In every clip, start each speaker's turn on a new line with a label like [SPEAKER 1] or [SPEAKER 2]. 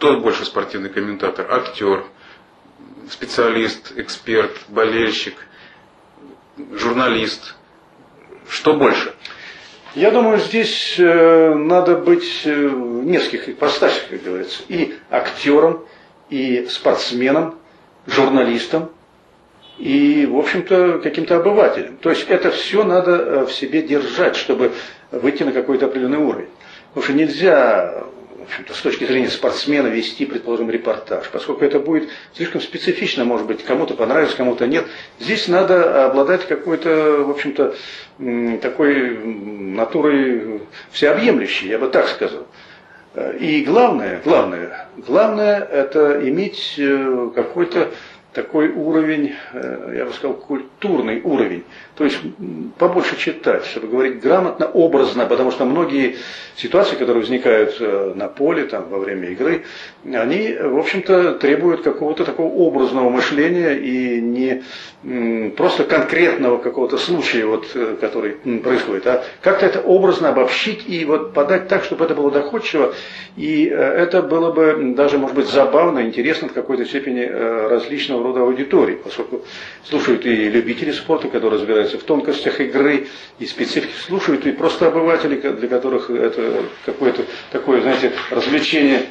[SPEAKER 1] Кто больше спортивный комментатор? Актер, специалист, эксперт, болельщик, журналист? Что больше?
[SPEAKER 2] Я думаю, здесь э, надо быть э, в нескольких ипостасях, как говорится, и актером, и спортсменом, журналистом, и, в общем-то, каким-то обывателем. То есть это все надо э, в себе держать, чтобы выйти на какой-то определенный уровень. Потому что нельзя общем-то, с точки зрения спортсмена вести, предположим, репортаж, поскольку это будет слишком специфично, может быть, кому-то понравится, кому-то нет. Здесь надо обладать какой-то, в общем-то, такой натурой всеобъемлющей, я бы так сказал. И главное, главное, главное это иметь э, какой-то такой уровень, э, я бы сказал, культурный уровень. То есть побольше читать, чтобы говорить грамотно, образно, потому что многие ситуации, которые возникают э, на поле, там, во время игры, они, в общем-то, требуют какого-то такого образного мышления и не просто конкретного какого-то случая, вот, э, который происходит, а как-то это образно обобщить и вот подать так, чтобы это было доходчиво, и это было бы даже, может быть, забавно, интересно в какой-то степени различного разного рода аудитории, поскольку слушают и любители спорта, которые разбираются в тонкостях игры и специфике, слушают и просто обыватели, для которых это какое-то такое, знаете, развлечение.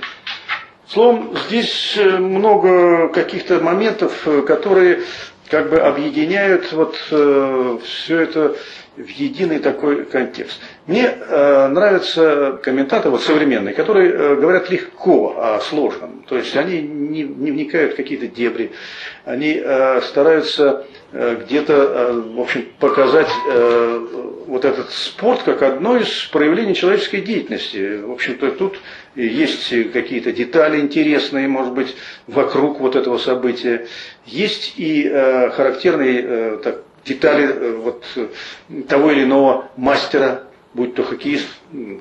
[SPEAKER 2] Словом, здесь э, много каких-то моментов, э, которые как бы объединяют вот э, все это в единый такой контекст. Мне э, нравятся комментаторы вот, современные, которые э, говорят легко о сложном. То есть они не, не вникают в какие-то дебри, они э, стараются э, где-то, э, в общем, показать э, вот этот спорт как одно из проявлений человеческой деятельности. В общем-то, тут есть какие-то детали интересные, может быть, вокруг вот этого события. Есть и э, характерный э, так, детали э, вот, того или иного мастера, будь то хоккеист,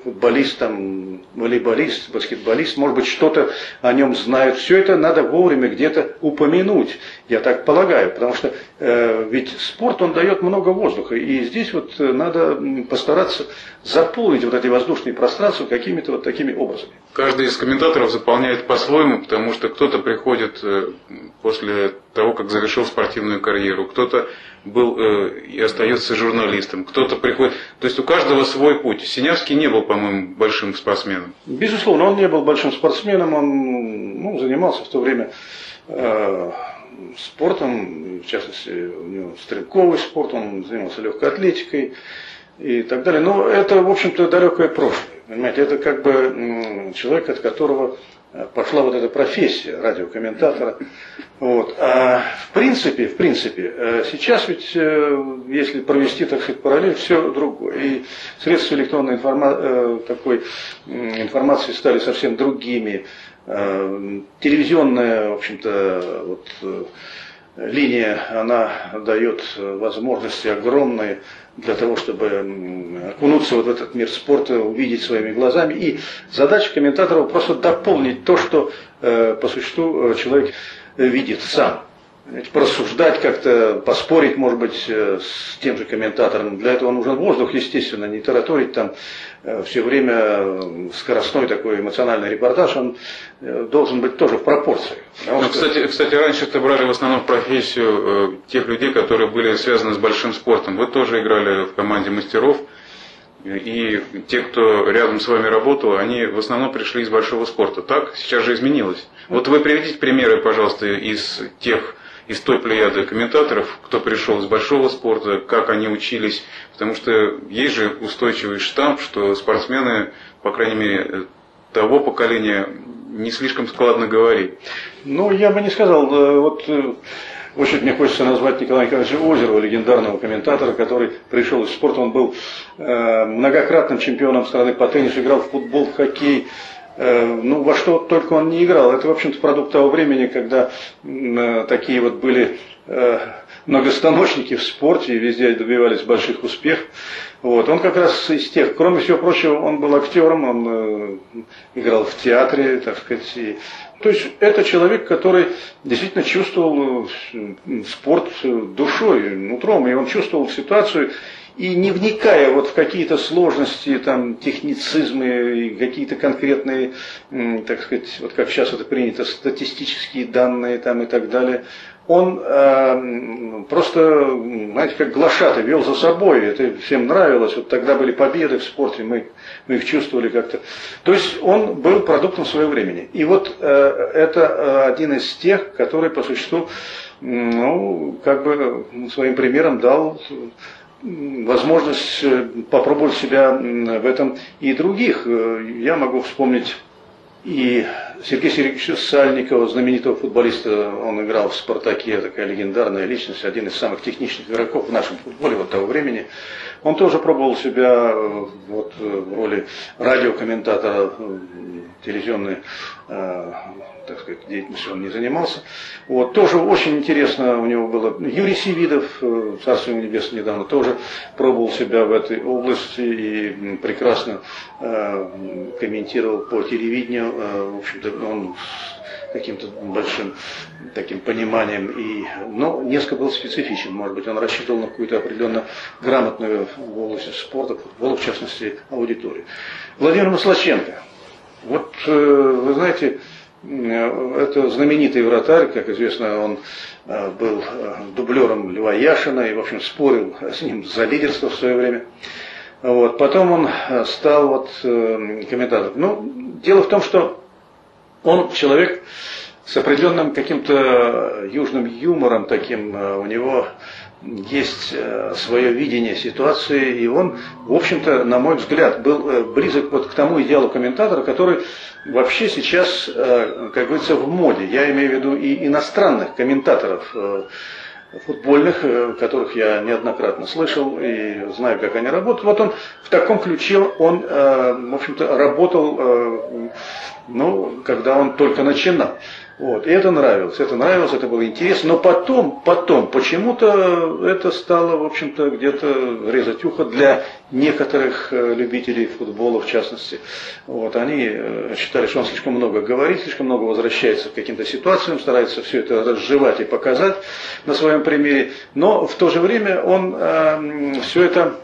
[SPEAKER 2] футболист, там, волейболист, баскетболист, может быть, что-то о нем знают. Все это надо вовремя где-то упомянуть, я так полагаю, потому что э, ведь спорт, он дает много воздуха, и здесь вот надо постараться заполнить вот эти воздушные пространства какими-то вот такими образами.
[SPEAKER 1] Каждый из комментаторов заполняет по-своему, потому что кто-то приходит э, после того, как завершил спортивную карьеру, кто-то был э, и остается журналистом, кто-то приходит. То есть у каждого свой путь. Синявский не был, по-моему, большим спортсменом.
[SPEAKER 2] Безусловно, он не был большим спортсменом, он ну, занимался в то время э, спортом, в частности, у него стрелковый спорт, он занимался легкой атлетикой и так далее. Но это, в общем-то, далекое прошлое. Понимаете, это как бы человек, от которого пошла вот эта профессия радиокомментатора. Вот. А в принципе, в принципе, э, сейчас ведь, э, если провести, так сказать, параллель, все другое. И средства электронной информа такой информации стали совсем другими. Телевизионная, в общем-то, вот, линия, она дает возможности огромные для того, чтобы окунуться вот в этот мир спорта, увидеть своими глазами. И задача комментаторов просто дополнить то, что э, по существу э, человек видит сам порассуждать как-то, поспорить, может быть, э, с тем же комментатором. Для этого нужен воздух, естественно, не тараторить там э, все время э, скоростной такой эмоциональный репортаж, он должен быть тоже в пропорции.
[SPEAKER 1] Ну, что... кстати, кстати, раньше это брали в основном профессию тех людей, которые были связаны с большим спортом. Вы тоже играли в команде мастеров. И те, кто рядом с вами работал, они в основном пришли из большого спорта. Так? Сейчас же изменилось. Вот вы приведите примеры, пожалуйста, из тех из той плеяды комментаторов, кто пришел из большого спорта, как они учились, потому что есть же устойчивый штамп, что спортсмены, по крайней мере, того поколения не слишком складно говорить.
[SPEAKER 2] Ну, я бы не сказал, вот э, очень мне хочется назвать Николая Николаевича Озерова, легендарного комментатора, который пришел из спорта. Он был э, многократным чемпионом страны по теннису, играл в футбол, в хоккей, ну, во что только он не играл. Это, в общем-то, продукт того времени, когда э, такие вот были э, многостаночники в спорте и везде добивались больших успехов. Вот. Он как раз из тех, кроме всего прочего, он был актером, он играл в театре, так сказать. И, то есть это человек, который действительно чувствовал спорт душой, нутром, и он чувствовал ситуацию и не вникая вот в какие-то сложности, там, техницизмы, какие-то конкретные, так сказать, вот как сейчас это принято, статистические данные там и так далее, он э, просто, знаете, как глашатый вел за собой, это всем нравилось, вот тогда были победы в спорте, мы, мы их чувствовали как-то. То есть он был продуктом своего времени. И вот э, это э, один из тех, который по существу, ну, как бы своим примером дал возможность э, попробовать себя в этом и других. Э, я могу вспомнить и Сергей Сергеевич Сальникова, знаменитого футболиста, он играл в «Спартаке», такая легендарная личность, один из самых техничных игроков в нашем футболе вот того времени. Он тоже пробовал себя э, вот, в роли радиокомментатора, телевизионной так сказать, деятельностью он не занимался. Вот, тоже очень интересно у него было. Юрий Сивидов, э, Царство Небесное, недавно тоже пробовал себя в этой области и прекрасно э, комментировал по телевидению. Э, в общем-то, он каким-то большим таким пониманием. И, но несколько был специфичен, может быть, он рассчитывал на какую-то определенно грамотную в области спорта, футбола, в частности, аудиторию. Владимир Маслаченко. Вот, э, вы знаете, это знаменитый вратарь, как известно, он э, был э, дублером Льва Яшина и, в общем, спорил с ним за лидерство в свое время. Вот. Потом он э, стал вот комментатором. Ну, дело в том, что он человек с определенным каким-то южным юмором таким, у него есть э, свое видение ситуации, и он, в общем-то, на мой взгляд, был э, близок вот к тому идеалу комментатора, который вообще сейчас, э, как говорится, в моде. Я имею в виду и иностранных комментаторов футбольных, которых я неоднократно слышал и знаю, как они работают. Вот он в таком ключе, он, в общем-то, работал, ну, когда он только начинал. Вот. И это нравилось, это нравилось, это было интересно. Но потом, потом, почему-то это стало, в общем-то, где-то резать ухо для некоторых э, любителей футбола, в частности. Вот. Они э, считали, что он слишком много говорит, слишком много возвращается к каким-то ситуациям, старается все это разжевать и показать на своем примере. Но в то же время он э, все это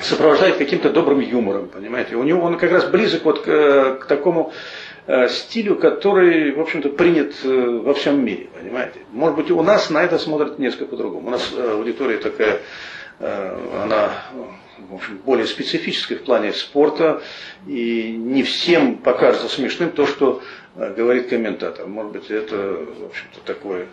[SPEAKER 2] сопровождает каким-то добрым юмором, понимаете. У него он как раз близок вот к, э, к такому стилю, который, в общем-то, принят э, во всем мире, понимаете. Может быть, у нас на это смотрят несколько по-другому. У нас э, аудитория такая, она в общем, более специфическая в плане спорта, и не всем покажется смешным то, что говорит комментатор. Может быть, это, в общем-то, такое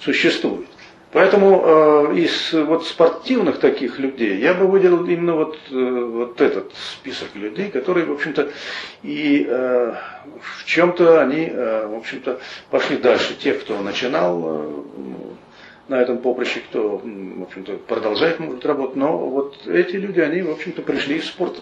[SPEAKER 2] существует. Поэтому э, из вот спортивных таких людей я бы выделил именно вот, э, вот этот список людей, которые, в общем-то, и э, в чем-то они, э, в общем-то, пошли дальше. Тех, кто начинал э, на этом поприще, кто, в общем-то, продолжает, может, работать. Но вот эти люди, они, в общем-то, пришли из спорта.